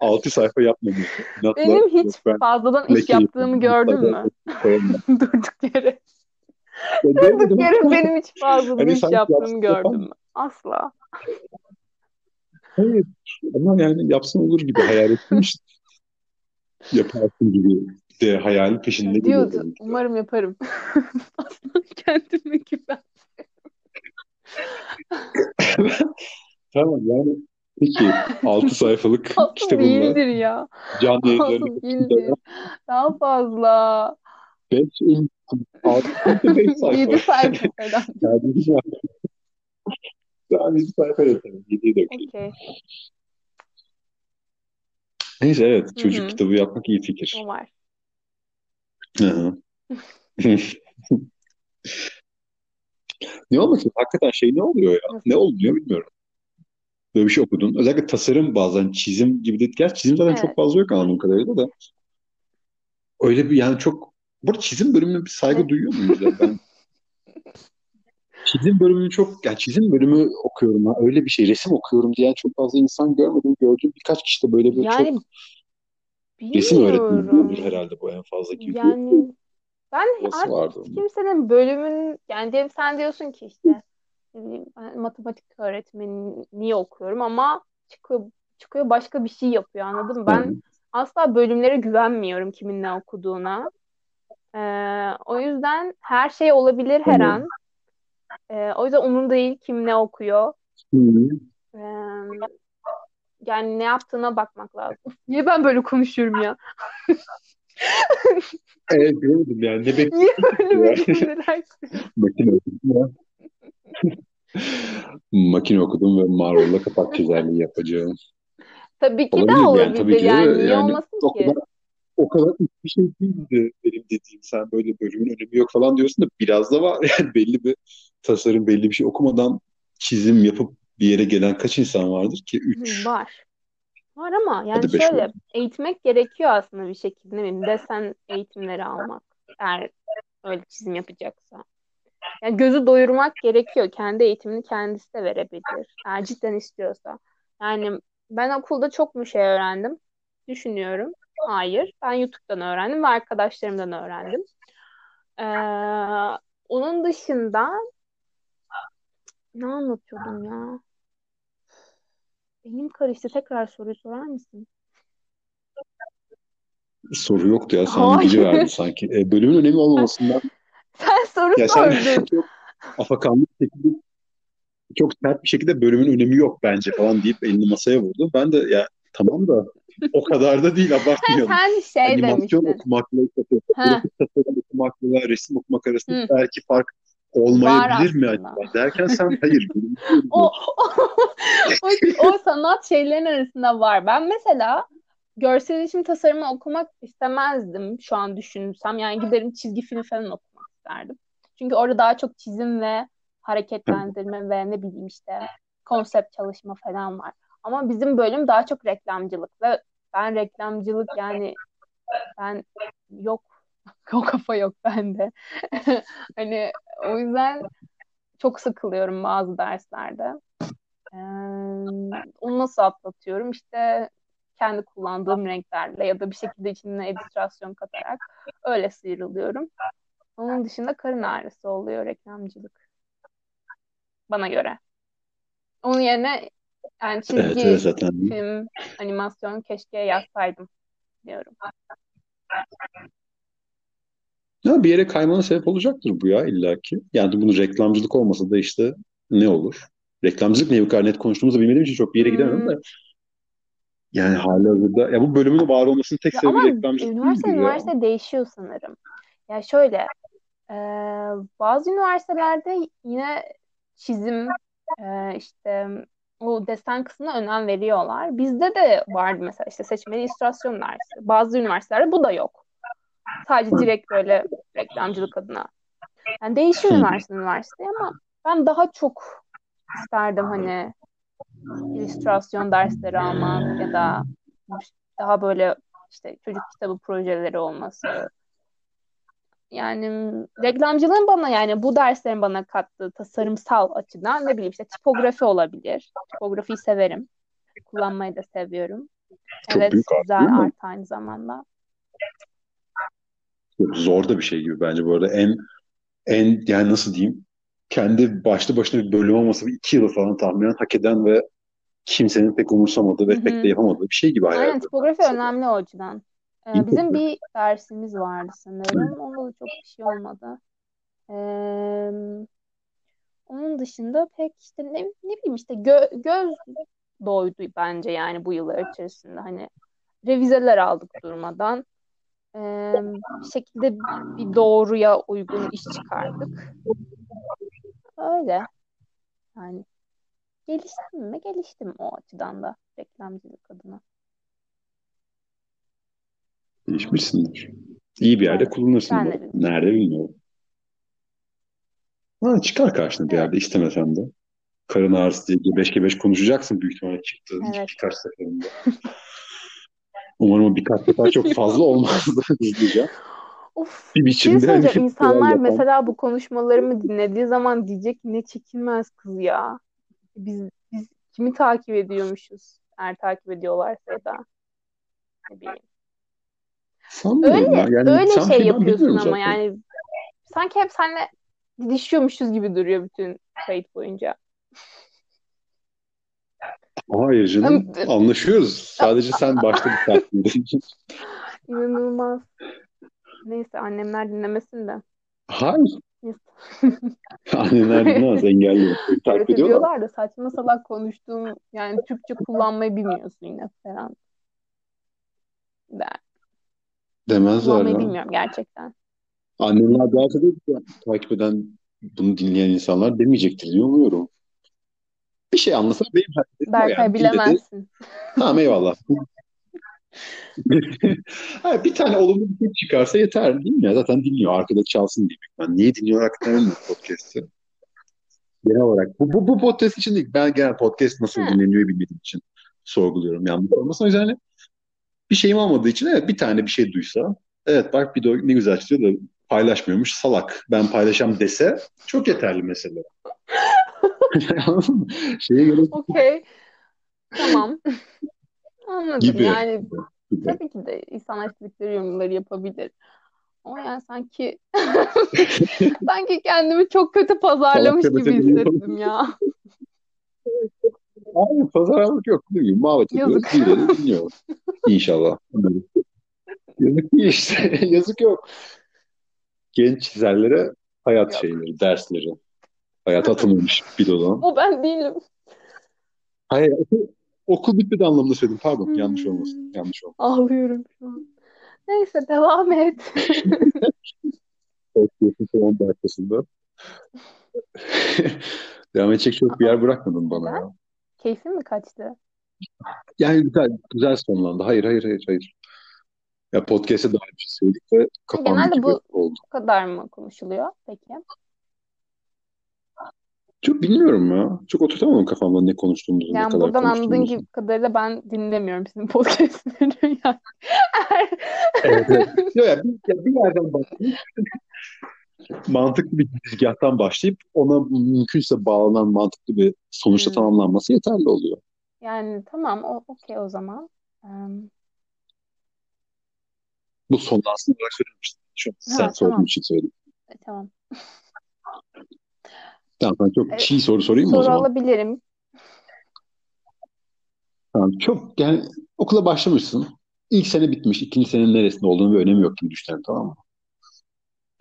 6 sayfa yapmadın. İnatla Benim hiç yok ben fazladan iş yaptığımı gördün mü? koyamam. Durduk yere. Durduk yere benim hiç fazladan Hani iş yaptığımı mü? Asla. evet ama yani yapsın olur gibi hayal ettim işte. Yaparsın gibi de hayalin peşinde Dude, gidiyorum. umarım yaparım. Kendime güven. Tamam yani peki 6 sayfalık Altı kitabınla değildir ya. canlı yayınlarını değildir. Daha fazla. 5 6 5 sayfa. 7 sayfa falan. Yani 7 sayfa. Daha 7 sayfa yeter. 7'yi de okuyayım. Okey. Neyse evet Hı çocuk kitabı yapmak iyi fikir. Var. Hı hı. Ne olmak için? Hakikaten şey ne oluyor ya? Nasıl? Ne oluyor bilmiyorum. Böyle bir şey okudun. Özellikle tasarım bazen çizim gibi de. Gerçi çizim zaten çok Evet. fazla yok anladığım kadarıyla da. Öyle bir yani çok... Burada çizim bölümüne bir saygı duyuyor muyuz ya? Ben çizim bölümünü çok... Yani çizim bölümü okuyorum ha. Öyle bir şey. Resim okuyorum diyen çok fazla insan görmedim. Gördüğüm birkaç kişi de böyle böyle çok Yani resim öğretmenidir bilmiyorum. herhalde bu en fazla gibi bir Yani ben havası artık vardı hiç onun. kimsenin bölümün yani diyelim sen diyorsun ki işte ben matematik öğretmenliği okuyorum ama çıkıyor çıkıyor başka bir şey yapıyor anladın mı? Ben hı. asla bölümlere güvenmiyorum kimin ne okuduğuna. O yüzden her şey olabilir her Anlıyorum. an. Ee, o yüzden umurumda değil kim ne okuyor. Ee, yani ne yaptığına bakmak lazım. Niye ben böyle konuşuyorum ya? Evet bilemedim yani. Ne Niye bekliyorsun böyle kuruyorsun? Makine okudum ya. Makine okudum ve Marvel'la kapak çizerliği yapacağım. Tabii ki de Olabilir yani olabilir. tabii ki de Yani niye yani olmasın ki? kadar o kadar bir şey değildi benim dediğim sen böyle bölümün önemi yok falan diyorsun da biraz da var yani belli bir tasarım belli bir şey okumadan çizim yapıp bir yere gelen kaç insan vardır ki? Üç Var. Var ama yani hadi şöyle eğitmek gerekiyor aslında bir şekilde. Ne bileyim desen eğitimleri almak. Eğer öyle çizim yapacaksa. Yani gözü doyurmak gerekiyor. Kendi eğitimini kendisi de verebilir. Eğer cidden istiyorsa. Yani ben okulda çok mu şey öğrendim? Düşünüyorum. Hayır. Ben YouTube'dan öğrendim ve arkadaşlarımdan öğrendim. Ee, onun dışında ne anlatıyordum ya? Benim karıştı. Tekrar soruyu sorar mısın? Soru yoktu ya sen Hayır. gidiverdin sanki. E, bölümün önemi olmamasından Sen soru ya sen sordun. çok afakanlı şekilde çok sert bir şekilde bölümün önemi yok bence falan deyip elini masaya vurdu. Ben de ya tamam da o kadar da değil abartmayalım. sen şey Animasyon demiştin. okumakla tasarım okumakla resim okumak arasında hı, belki fark olmayabilir mi acaba derken sen hayır O, yok. o, o sanat şeylerin arasında var. Ben mesela görsel iletişim tasarımı okumak istemezdim şu an düşünsem. Yani giderim çizgi film falan okumak isterdim. Çünkü orada daha çok çizim ve hareketlendirme ve ne bileyim işte konsept çalışma falan var. Ama bizim bölüm daha çok reklamcılık ve ben reklamcılık yani ben yok o kafa yok bende. Hani o yüzden çok sıkılıyorum bazı derslerde. Ee, onu nasıl atlatıyorum? İşte kendi kullandığım renklerle ya da bir şekilde içine illüstrasyon katarak öyle sıyrılıyorum. Onun dışında karın ağrısı oluyor reklamcılık bana göre. Onun yerine yani çizgi evet zaten. film, animasyon keşke yazsaydım diyorum. Ya bir yere kaymana sebep olacaktır bu ya illaki. Yani bunun reklamcılık olmasa da işte ne olur? Reklamcılık ne kadar net konuştuğumuzu bilmediğim için çok bir yere Hmm. de. Yani halihazırda ya bu bölümün var olmasının tek Ya sebebi ama reklamcılık üniversite değildir ya. üniversite değişiyor sanırım. Ya şöyle e, bazı üniversitelerde yine çizim e, işte o desen kısmına önem veriyorlar. Bizde de vardı mesela işte seçmeli illüstrasyon dersi. Bazı üniversitelerde bu da yok. Sadece direkt böyle reklamcılık adına. Yani değişiyor üniversite üniversite ama ben daha çok isterdim hani illüstrasyon dersleri almak ya da daha böyle işte çocuk kitabı projeleri olması. Yani reklamcılığın bana yani bu derslerin bana kattığı tasarımsal açıdan ne bileyim işte tipografi olabilir. Tipografiyi severim. Kullanmayı da seviyorum. Çok Evet büyük güzel art aynı zamanda. Çok zor da bir şey gibi bence bu arada. En en yani nasıl diyeyim? Kendi başlı başına bir bölüm olması bir iki yıl falan tahminen hak eden ve kimsenin pek umursamadığı ve pek de yapamadığı bir şey gibi hayal Aynen tipografi önemli o açıdan. Ee, bizim bir dersimiz vardı sanırım. Onda da çok bir şey olmadı. Ee, onun dışında pek işte ne, ne bileyim işte gö- göz doydu bence yani bu yıllar içerisinde. Hani revizeler aldık durmadan. Ee, bir şekilde bir doğruya uygun iş çıkardık. Öyle yani. Geliştim mi? Geliştim o açıdan da reklamcılık adına. Değişmişsindir. İyi bir yerde Evet. kullanırsın diyorsun? Nerede bilmiyorum. Ha, çıkar karşına bir yerde istemesen de. Karın ağrısı diye gebeş gebeş konuşacaksın büyük ihtimalle çıktığı ilk Evet. birkaç seferinde. Umarım o birkaç sefer çok fazla olmazdı hızlıca. Of Bir şey biçimde hani İnsanlar yapan. mesela bu konuşmalarımı dinlediği zaman diyecek ne çekilmez kız ya. Biz biz kimi takip ediyormuşuz? Eğer takip ediyorlarsa da ne bileyim. Sanmıyorum ya. Öyle Yani öyle şey yapıyorsun ama zaten. yani sanki hep seninle didişiyormuşuz gibi duruyor bütün kayıt boyunca. Hayır canım. Anlaşıyoruz. Sadece sen başta bir farklıydın. İnanılmaz. Neyse annemler dinlemesin de. Hayır. Anneler dinlemez. Engelliyor. Öyle Takip ediyorlar. diyorlar da saçma salak konuştuğum yani Türkçe kullanmayı bilmiyorsun yine falan der. Demezler ya. bilmiyorum gerçekten. Annemler derse de takip eden, bunu dinleyen insanlar demeyecektir diye umuyorum. Bir şey anlasam benim o Berkay yani. Dille de bilemezsin. tamam eyvallah. Ha, bir tane olumlu bir şey çıkarsa yeter değil mi ya? Zaten dinliyor. Arkada çalsın diye. Ben niye dinliyor hakikaten bilmiyorum podcast'ı. Genel olarak. Bu, bu, bu podcast için değil. Ben genel podcast nasıl dinleniyor bilmediğim için sorguluyorum. Yanlış olmasın. O yüzden bir şeyim olmadığı için evet bir tane bir şey duysa evet bak bir de ne güzel çıkıyor da paylaşmıyormuş salak. Ben paylaşam dese çok yeterli mesela. Şeye göre Okey. Tamam. Anladım. gibi. Yani gibi. tabii ki de insanlar istedikleri yorumları yapabilir. Ama yani sanki sanki kendimi çok kötü pazarlamış Salak gibi hissettim ya. Abi pazarlık yok. Ne bileyim muhabbet ediyoruz. Birileri dinliyor. İnşallah. Yazık değil işte. Yazık yok. Genç çizerlere hayat Yok. şeyleri, dersleri. Hayata atılmamış bir dolu. O ben değilim. Hayır, okul, bitmedi anlamında söyledim. Pardon, yanlış Hmm. olmasın. Yanlış olmasın. Ağlıyorum şu an. Neyse devam et. Podcast'ın son dakikasında. Devam edecek çok bir yer bırakmadın bana ya. Keyfin mi kaçtı? Yani güzel, güzel sonlandı. Hayır, hayır, hayır, hayır. Ya podcast'e dair bir şey söyledik ve kapandı Genelde bu- oldu. Kadar mı konuşuluyor peki? Çok bilmiyorum ya. Çok oturtamadım kafamda ne konuştuğumuzu, ne Yani kadar buradan anladığın konuştuğumuzu. gibi kadarıyla ben dinlemiyorum sizin podcastleri. Yani. Evet, evet. Yok ya, bir, ya bir yerden başlayıp mantıklı bir girizgahtan başlayıp ona mümkünse bağlanan mantıklı bir sonuçta Hmm. tamamlanması yeterli oluyor. Yani tamam o okey o zaman. Em, Bu sonlansın olarak söylemiştim. Şu an sen sorduğun tamam. için söyledim. e, tamam. Tamam ben çok Evet. çiğ soru sorayım mı o Soru zaman? alabilirim. Tamam, çok yani okula başlamışsın. İlk sene bitmiş. ikinci senenin neresinde olduğunu bir önemi yok gibi düşünelim tamam mı?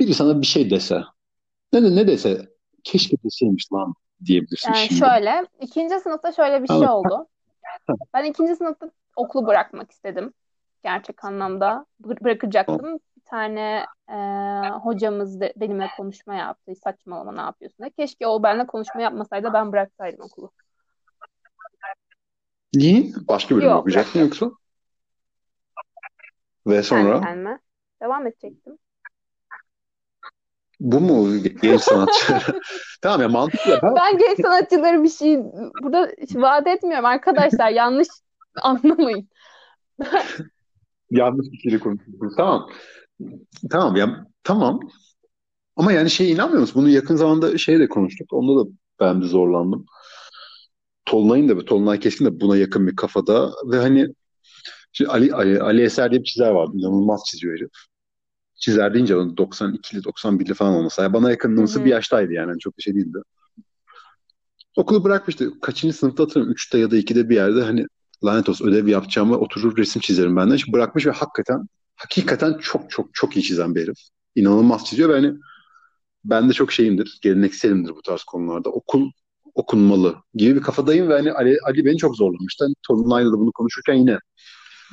Biri sana bir şey dese. Ne, ne, ne dese keşke deseymiş lan diyebilirsin Yani şimdi. şöyle, ikinci sınıfta şöyle bir şey Anladım. oldu. Ben ikinci sınıfta okulu bırakmak istedim. Gerçek anlamda Bı- bırakacaktım. Bir tane e, hocamız de, benimle konuşma yaptı. Saçmalama ne yapıyorsun diye. Keşke o benimle konuşma yapmasaydı ben bıraksaydım okulu. Niye? Başka bölüm Yok, okuyacaktın yoksa? Ve Kendi sonra kendime. Devam edecektim. Bu mu genç sanatçı? Tamam ya mantıklı. Ben Ben genç sanatçıları bir şey burada vaat etmiyorum arkadaşlar. Yanlış anlamayın. yanlış bir şeyle konuşuyorsun. Tamam. Tamam ya tamam. Ama yani şeye inanmıyor musun? Bunu yakın zamanda şey de konuştuk. Onda da ben bir zorlandım. Tolunay'ın da Tolunay Keskin de buna yakın bir kafada ve hani şimdi Ali, Ali, Ali Eser diye bir çizer vardı. İnanılmaz çiziyor herif. Çizer deyince onun 92'li 91'li falan olması. Yani bana yakınlığımsı Hı hı. bir yaştaydı yani. Hani çok bir şey değildi. Okulu bırakmıştı. Kaçıncı sınıfta hatırlamıyorum. Üçte ya da ikide bir yerde hani lanet olsun ödev yapacağımı oturur resim çizerim benden. Şimdi bırakmış ve hakikaten hakikaten çok çok çok iyi çizen bir herif. İnanılmaz çiziyor ve hani ben de çok şeyimdir, gelenekselimdir bu tarz konularda. Okul okunmalı gibi bir kafadayım ve hani Ali, Ali beni çok zorlamıştı. Hani Tolunay'la da bunu konuşurken yine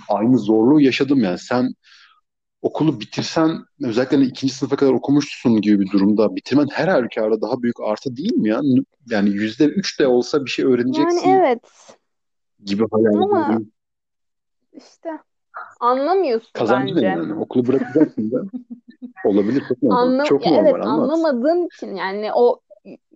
aynı zorluğu yaşadım yani. Sen okulu bitirsen özellikle hani ikinci sınıfa kadar okumuşsun gibi bir durumda bitirmen her halükarda daha büyük artı değil mi ya? Yani yüzde üç de olsa bir şey Yani öğreneceksin evet gibi hayal Ama ediyorum. işte anlamıyorsun Kazancı bence. yani? Okulu bırakacaksın da olabilir çok normal. Anlam Çok normal evet anlat. anlamadığın için yani o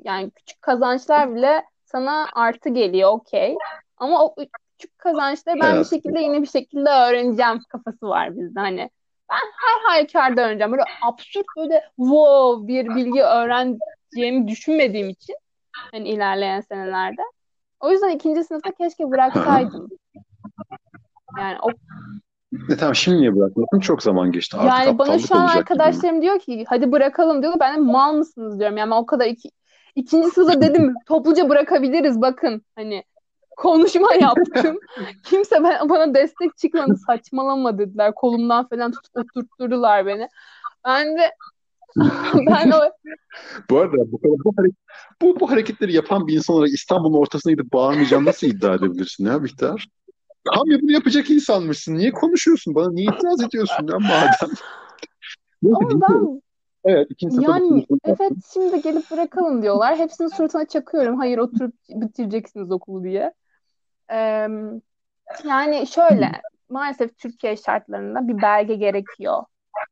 yani küçük kazançlar bile sana artı geliyor okey. Ama o küçük kazançları ben bir Evet. şekilde yine bir şekilde öğreneceğim kafası var bizde hani. Ben her halükarda öğreneceğim. Böyle absürt böyle wow bir bilgi öğreneceğimi düşünmediğim için hani ilerleyen senelerde. O yüzden ikinci sınıfta keşke bıraksaydım. Yani o E tamam şimdi niye bırakmadın? Çok zaman geçti. Artık Yani bana şu an arkadaşlarım diyor ki hadi bırakalım diyor. Ben de mal mısınız diyorum. Yani ben o kadar iki, ikinci sınıfta dedim topluca bırakabiliriz bakın. Hani konuşma yaptım. Kimse ben, bana destek çıkmadı. Saçmalama dediler. Kolumdan falan tutup oturtturdular beni. Ben de ben o Bu arada bu, bu, hareket, bu, bu hareketleri yapan bir insan olarak İstanbul'un ortasına gidip bağırmayacağını nasıl iddia edebilirsin ya Bihter? Tam ya bunu yapacak insanmışsın. Niye konuşuyorsun? Bana niye itiraz ediyorsun ya madem? Ama ben Evet ikinci yani evet şimdi gelip bırakalım diyorlar. Hepsinin suratına çakıyorum. Hayır oturup bitireceksiniz okulu diye. Ee, yani şöyle maalesef Türkiye şartlarında bir belge gerekiyor.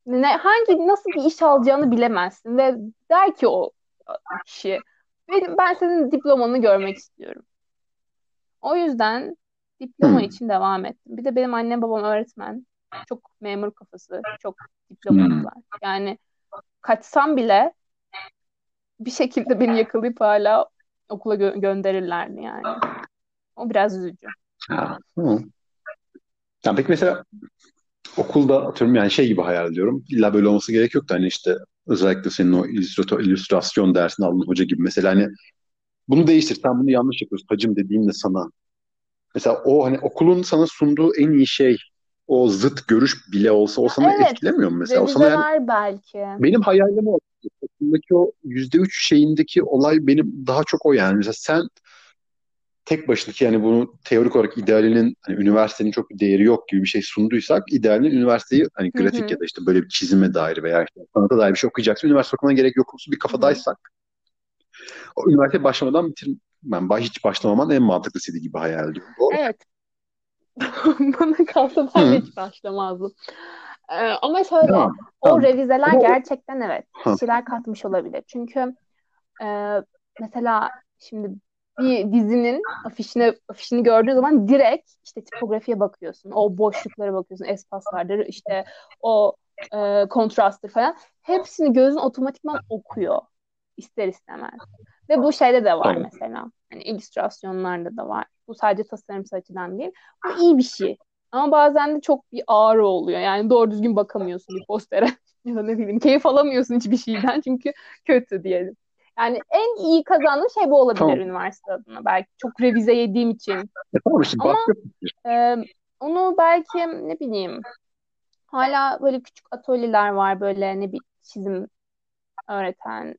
Ne, hangi nasıl bir iş alacağını bilemezsin ve der ki o kişi benim, ben senin diplomanı görmek istiyorum. O yüzden diploma Hmm. için devam ettim. Bir de benim annem babam öğretmen. Çok memur kafası, çok diplomalılar. Yani kaçsam bile bir şekilde beni yakalayıp hala okula gö- gönderirlerdi yani. O biraz üzücü. Ha, hı. Yani peki mesela okulda atıyorum yani şey gibi hayal ediyorum. İlla böyle olması gerek yok da hani işte özellikle senin o illüstratör, illüstrasyon dersini aldığın hoca gibi mesela hani bunu değiştir sen bunu yanlış yapıyorsun hacım dediğinde sana mesela o hani okulun sana sunduğu en iyi şey o zıt görüş bile olsa o sana Evet, etkilemiyor mu mesela? O sana yani belki. benim hayalim o. Okuldaki o yüzde üç şeyindeki olay benim daha çok o yani. Mesela sen tek başına yani bunu teorik olarak idealinin hani üniversitenin çok bir değeri yok gibi bir şey sunduysak idealinin üniversiteyi hani Hı grafik hı. ya da işte böyle bir çizime dair veya işte sanata dair bir şey okuyacaksın. Üniversite okumana gerek yok bir kafadaysak o üniversiteye başlamadan bitir ben baş- hiç başlamaman en mantıklısıydı gibi hayal ediyorum. Doğru. Evet. Bana kalsa ben Hı. hiç başlamazdım. Ee, ama şöyle Tamam. o Tamam. revizeler Ama gerçekten evet bir şeyler katmış olabilir. Çünkü e, mesela şimdi bir dizinin afişine afişini gördüğün zaman direkt işte tipografiye bakıyorsun. O boşluklara bakıyorsun. Espaslardır işte o e, kontrastır falan. Hepsini gözün otomatikman okuyor ister istemez. Ve bu şeyde de var mesela. Hani illüstrasyonlarda da var. Bu sadece tasarımsal açıdan değil. Bu iyi bir şey. Ama bazen de çok bir ağrı oluyor. Yani doğru düzgün bakamıyorsun bir postere. Ya da ne bileyim keyif alamıyorsun hiçbir şeyden çünkü kötü diyelim. Yani en iyi kazandığım şey bu olabilir Tamam. üniversite adına. Belki çok revize yediğim için. E tamam işte Ama e, onu belki ne bileyim hala böyle küçük atölyeler var böyle ne bir çizim öğreten.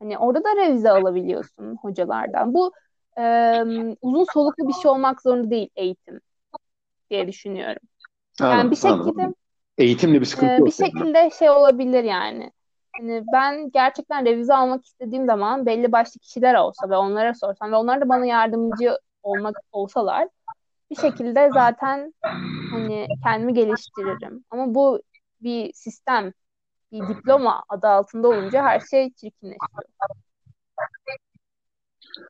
Hani orada da revize alabiliyorsun hocalardan. Bu e, uzun soluklu bir şey olmak zorunda değil eğitim diye düşünüyorum. Yani Anladım, bir anladım. şekilde Eğitimle bir sıkıntı Ee, yok bir yani. şekilde şey olabilir yani. Hani ben gerçekten revize almak istediğim zaman belli başlı kişiler olsa ve onlara sorsam ve onlar da bana yardımcı olmak olsalar bir şekilde zaten hani kendimi geliştiririm. Ama bu bir sistem, bir diploma adı altında olunca her şey çirkinleşiyor.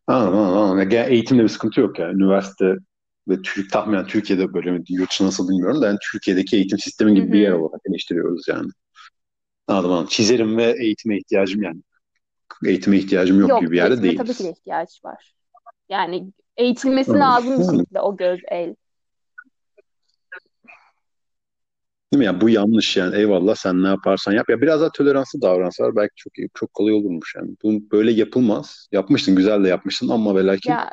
Anladım, anladım. Yani eğitimde bir sıkıntı yok yani. Üniversite ve Türk tahminen Türkiye'de böyle mi, yurt nasıl bilmiyorum da yani Türkiye'deki eğitim sistemi gibi bir yer olarak eleştiriyoruz yani. Anladım, anladım. Çizerim ve eğitime ihtiyacım yani. Eğitime ihtiyacım yok Yok, gibi bir yerde eğitime tabii ki de ihtiyaç var. Yani eğitilmesi Anladım. lazım bir şekilde o göz, el. değil mi? Yani bu yanlış yani. Eyvallah sen ne yaparsan yap. Ya biraz daha toleranslı davransalar belki çok iyi, çok kolay olurmuş yani. Bu böyle yapılmaz. Yapmışsın, güzel de yapmışsın ama ve lakin Ya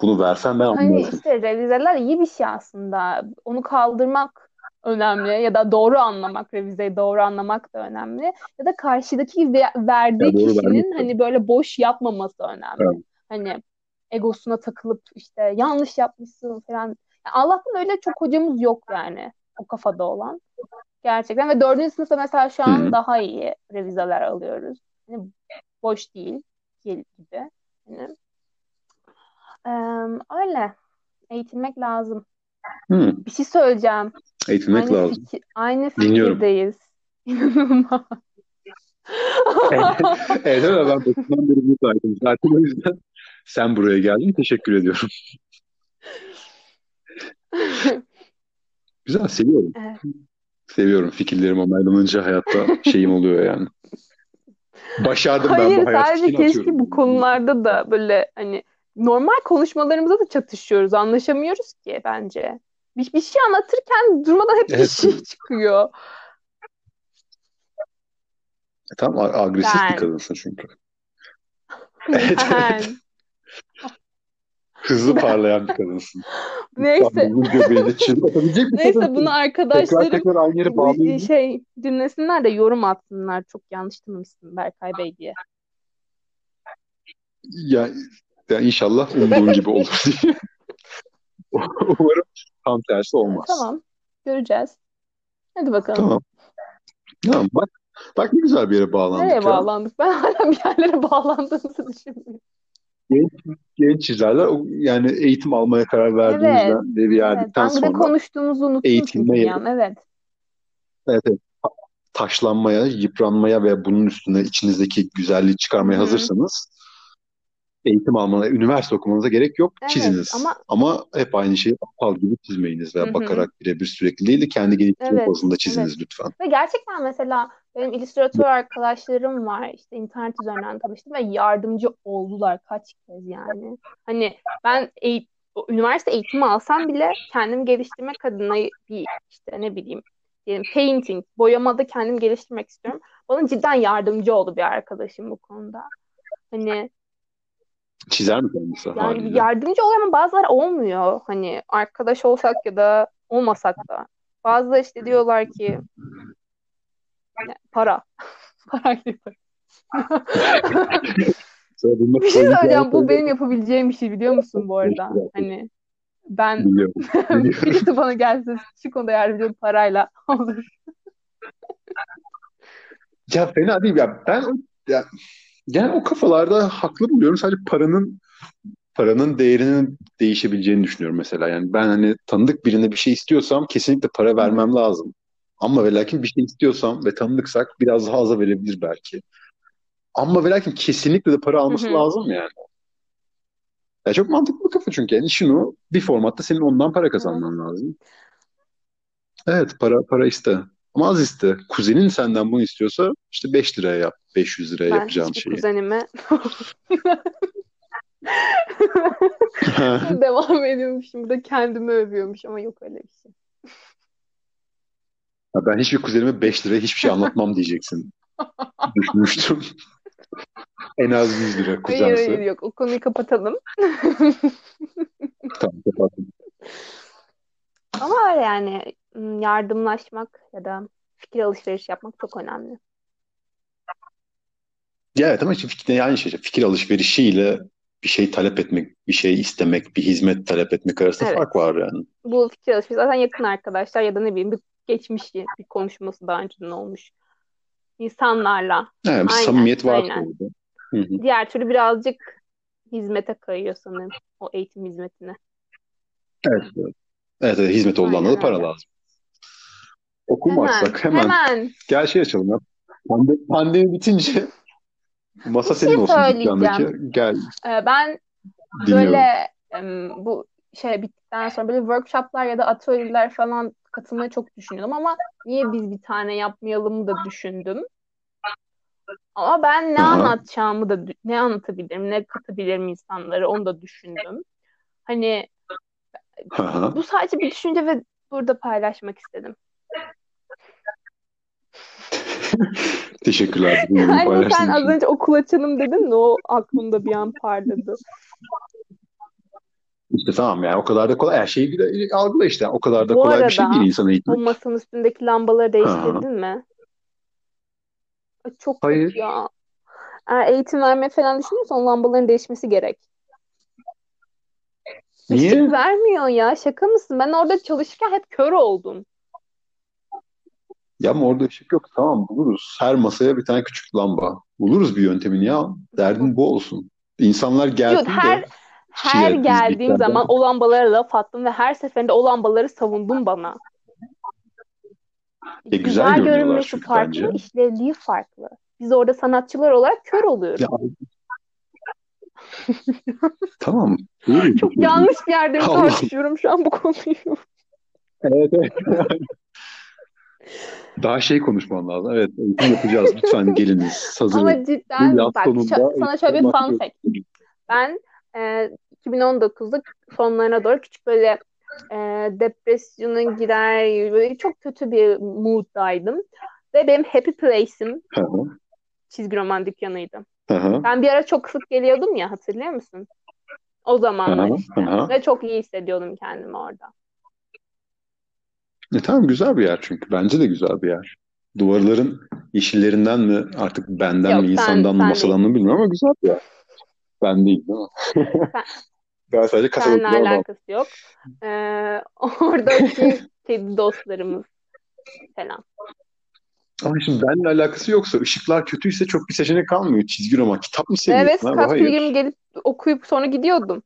bunu versen ben Hani anlardım. işte revizeler iyi bir şey aslında. Onu kaldırmak önemli ya da doğru anlamak, revizeyi doğru anlamak da önemli. Ya da karşıdaki ve- Ya verdiği doğru vermek kişinin tabii. hani böyle boş yapmaması önemli. Evet. Hani egosuna takılıp işte yanlış yapmışsın falan. Ya Allah'tan öyle çok hocamız yok yani o kafada olan. Gerçekten ve dördüncü sınıfta mesela şu an hı. daha iyi revizeler alıyoruz. Hani boş değil gibi. Hani, eee, öyle. Eğitilmek lazım. Hı. Bir şey söyleyeceğim. Eğitilmek Aynı lazım. fikir, aynı fikirdeyiz. İnanılmaz. Evet, evet evet, ben başından beri buradaydım. Zaten o yüzden sen buraya geldin. Teşekkür ediyorum. Güzel, seviyorum. Evet. Seviyorum. Fikirlerim onaylanınca hayatta şeyim oluyor yani. Başardım ben Hayır bu hayat sadece fikrini keşke atıyorum. bu konularda da böyle hani normal konuşmalarımızda da çatışıyoruz. Anlaşamıyoruz ki bence. Bir, bir şey anlatırken durmadan hep bir Evet. şey çıkıyor. Tam a- agresif bir Ben. kadınsın çünkü. Evet, Ben. evet. Hızlı parlayan bir kadınsın. Neyse. İstanbul'un göbeğinde çizgi atabilecek bir Neyse kadınsın. bunu Tekrar arkadaşlarım tekrar aynı yere bu bağlayayım. şey dinlesinler de yorum atsınlar. Çok yanlış tanımışsın Berkay Bey diye. Ya, ya inşallah umduğun gibi olur diye. Umarım tam tersi olmaz. Tamam. Göreceğiz. Hadi bakalım. Tamam. Tamam bak. Bak ne güzel bir yere bağlandık Nereye ya. bağlandık? Ben hala bir yerlere bağlandığımızı düşünüyorum. Genç, genç çizerler yani eğitim almaya karar verdiğinizden ve bir Evet. yerdikten de sonra konuştuğumuzu unuttum yeri. an. Evet. Evet, evet. taşlanmaya, yıpranmaya ve bunun üstüne içinizdeki güzelliği çıkarmaya hazırsanız eğitim almaya, üniversite okumanıza gerek yok. Evet Çiziniz. ama Ama hep aynı şeyi aptal gibi çizmeyiniz veya hı. bakarak birebir sürekli değil de kendi geliştirme evet, çiziniz evet. lütfen. Ve gerçekten mesela benim illüstratör arkadaşlarım var. İşte internet üzerinden tanıştım ve yardımcı oldular kaç kez yani. Hani ben eğit üniversite eğitimi alsam bile kendimi geliştirmek adına bir işte ne bileyim diyelim painting, boyamada kendimi geliştirmek istiyorum. Bana cidden yardımcı oldu bir arkadaşım bu konuda. Hani Çizer mi kendisi yani haliyle? yardımcı oluyor ama bazıları olmuyor. Hani arkadaş olsak ya da olmasak da. Bazıları işte diyorlar ki yani para. Para bununla Bir şey söyleyeceğim. Bu benim yapabileceğim bir şey biliyor musun bu arada? Hani ben Biliyorum. Biliyorum. birisi bana gelse şu konuda yardımcı olup parayla olur. Ya fena değil ya. Ben ya, yani o kafalarda haklı buluyorum. Sadece paranın paranın değerinin değişebileceğini düşünüyorum mesela. Yani ben hani tanıdık birine bir şey istiyorsam kesinlikle para vermem lazım. Ama ve lakin bir şey istiyorsam ve tanıdıksak biraz daha aza verebilir belki. Ama ve lakin kesinlikle de para alması hı. lazım yani. Ya çok mantıklı bir kafa çünkü. Yani işin o bir formatta senin ondan para kazanman lazım. Evet para para iste. Ama az iste. Kuzenin senden bunu istiyorsa işte 5 liraya yap. 500 liraya Ben yapacağın şeyi. kuzenime devam ediyormuşum. Burada kendimi övüyormuş ama yok öyle bir şey. Ya ben hiçbir kuzenime 5 liraya hiçbir şey anlatmam diyeceksin. Düşünmüştüm. En az 100 lira Hayır kuzense. hayır yok. O konuyu kapatalım. Tamam kapattım. Ama öyle yani yardımlaşmak ya da fikir alışverişi yapmak çok önemli. Ya evet ama işte fikir, aynı şey. Fikir alışverişiyle bir şey talep etmek, bir şey istemek, bir hizmet talep etmek arasında Evet. fark var yani. Bu fikir alışverişi zaten yakın arkadaşlar ya da ne bileyim bir geçmiş bir konuşması daha önceden olmuş insanlarla. Yani bir Aynen, samimiyet var aynen. orada. Hı hı. Diğer türlü birazcık hizmete kayıyor sanırım. O eğitim hizmetine. Evet, evet. Evet, evet, hizmet olduğu anda da para lazım. Okumazsak Hemen, hemen hemen gel şey açalım ya. Pandemi, pandemi bitince masa bir şey senin olsun söyleyeceğim. dükkandaki. Gel Ee, ben dinliyorum. böyle em, bu şey bittikten sonra böyle workshoplar ya da atölyeler falan katılmayı çok düşünüyordum ama niye biz bir tane yapmayalım da düşündüm. Ama ben ne Aha. anlatacağımı da dü- ne anlatabilirim, ne katabilirim insanlara onu da düşündüm. Hani Aha. bu sadece bir düşünce ve burada paylaşmak istedim. Teşekkürler. Hani sen az önce okul açalım dedin de o aklımda bir an parladı. İşte tamam yani o kadar da kolay. Her şeyi bir algıla işte. O kadar da Bu kolay bir şey arada değil insan o eğitmek. masanın üstündeki lambaları Ha. değiştirdin mi? Ay, Çok Hayır. ya. Eğer eğitim vermeye falan düşünüyorsan lambaların değişmesi gerek. Işık Niye? vermiyor ya. Şaka mısın? Ben orada çalışırken hep kör oldum. Ya ama orada ışık yok. Tamam buluruz. Her masaya bir tane küçük lamba. Buluruz bir yöntemini ya. Derdin bu olsun. İnsanlar Yok gelsin her de her şikayet geldiğim zaman o lambalara laf attım ve her seferinde o lambaları savundum bana. E, güzel Güzel görünmesi çünkü farklı, bence. işlevliği farklı. Biz orada sanatçılar olarak kör oluyoruz. Ya tamam. Buyurun. Çok yanlış bir yerde mi Allah. tartışıyorum şu an bu konuyu? Evet, evet. Daha şey konuşman lazım. Evet, eğitim yapacağız. Lütfen geliniz. Hazır. Ama cidden bak şö- sana şöyle bir fun fact. Ben e, 2019'da sonlarına doğru küçük böyle e, depresyona girer böyle çok kötü bir mooddaydım. Ve benim happy place'im çizgi roman dükkanıydı. hı, Ben bir ara çok sık geliyordum ya hatırlıyor musun? O zamanlar işte. hı. Ve çok iyi hissediyordum kendimi orada. E tamam güzel bir yer çünkü. Bence de güzel bir yer. Duvarların yeşillerinden mi artık benden Yok mi sen insandan mı masadan mı bilmiyorum ama güzel bir yer. Ben değil değil mi? Sen, Ben sadece Seninle adamım. alakası yok. Ee, oradaki kedi dostlarımız falan. Ama şimdi benimle alakası yoksa ışıklar kötüyse çok bir seçenek kalmıyor. Çizgi roman. Kitap mı seviyorsun Evet, abi? Hayır. Pilgrim gelip okuyup sonra gidiyordum.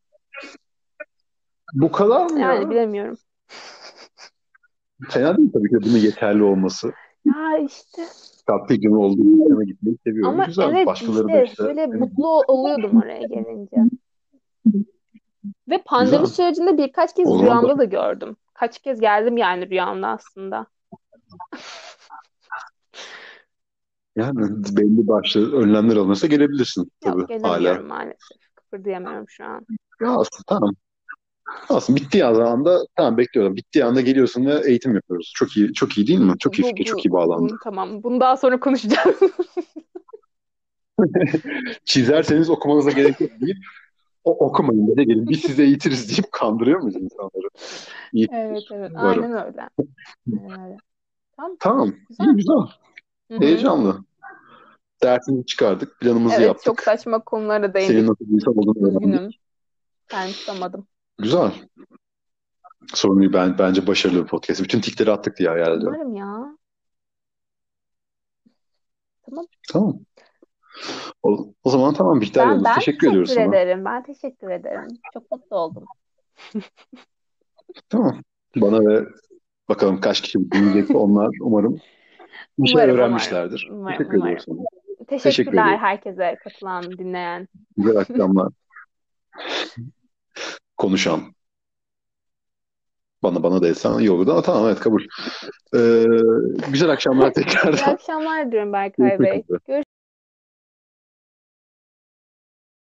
Bu kadar mı ya? Yani bilemiyorum. Fena değil tabii ki de bunun yeterli olması. Ya işte Pilgrim olduğu yana gitmeyi seviyorum. ama Güzel. evet Başkaları da işte işte. böyle mutlu oluyordum oraya gelince. Ve pandemi Güzel. sürecinde birkaç kez O zaman rüyamda da gördüm. Kaç kez geldim yani rüyamda aslında. Yani belli başlı önlemler alınırsa gelebilirsin tabii Yok hala. gelemiyorum maalesef. Kıpırdayamıyorum şu an. Ya aslında tamam. Aslında bittiği zaman da tamam bekliyorum. Bittiği anda geliyorsun ve eğitim yapıyoruz. Çok iyi, çok iyi değil mi? Çok iyi Bu, fikir, bu, çok iyi bağlandı. tamam. Bunu daha sonra konuşacağız. Çizerseniz okumanıza gerek yok deyip o, okumayın bize gelin. Biz size eğitiriz deyip kandırıyor muyuz insanları? İyi. Evet evet Varım. aynen öyle. Aynen öyle. Tamam. Tamam. Güzel. iyi güzel. Hı hı. Heyecanlı. Dersimizi çıkardık. Planımızı Evet yaptık. çok saçma konulara değindik. Senin nasıl bir insan olduğunu öğrendik. Ben tutamadım. Güzel. Sorun. Ben, bence başarılı bir podcast. Bütün tikleri attık diye hayal ediyorum. Umarım ya. Tamam. O, o zaman tamam Bihter Ben, Yıldız. ben Teşekkür ediyoruz sana. ederim. Ben teşekkür ederim. Çok mutlu oldum. Tamam. Bana ve bakalım kaç kişi dinleyecek onlar umarım bir şey Umarım, öğrenmişlerdir. umarım. Umarım, Teşekkür ediyoruz umarım. sana. Teşekkürler ederim. herkese katılan, dinleyen. Güzel akşamlar. Konuşan. Bana bana olurdu ama tamam evet kabul. Ee, güzel akşamlar İyi tekrardan. akşamlar diyorum Berkay Görüşmek Bey. üzere. Görüşmek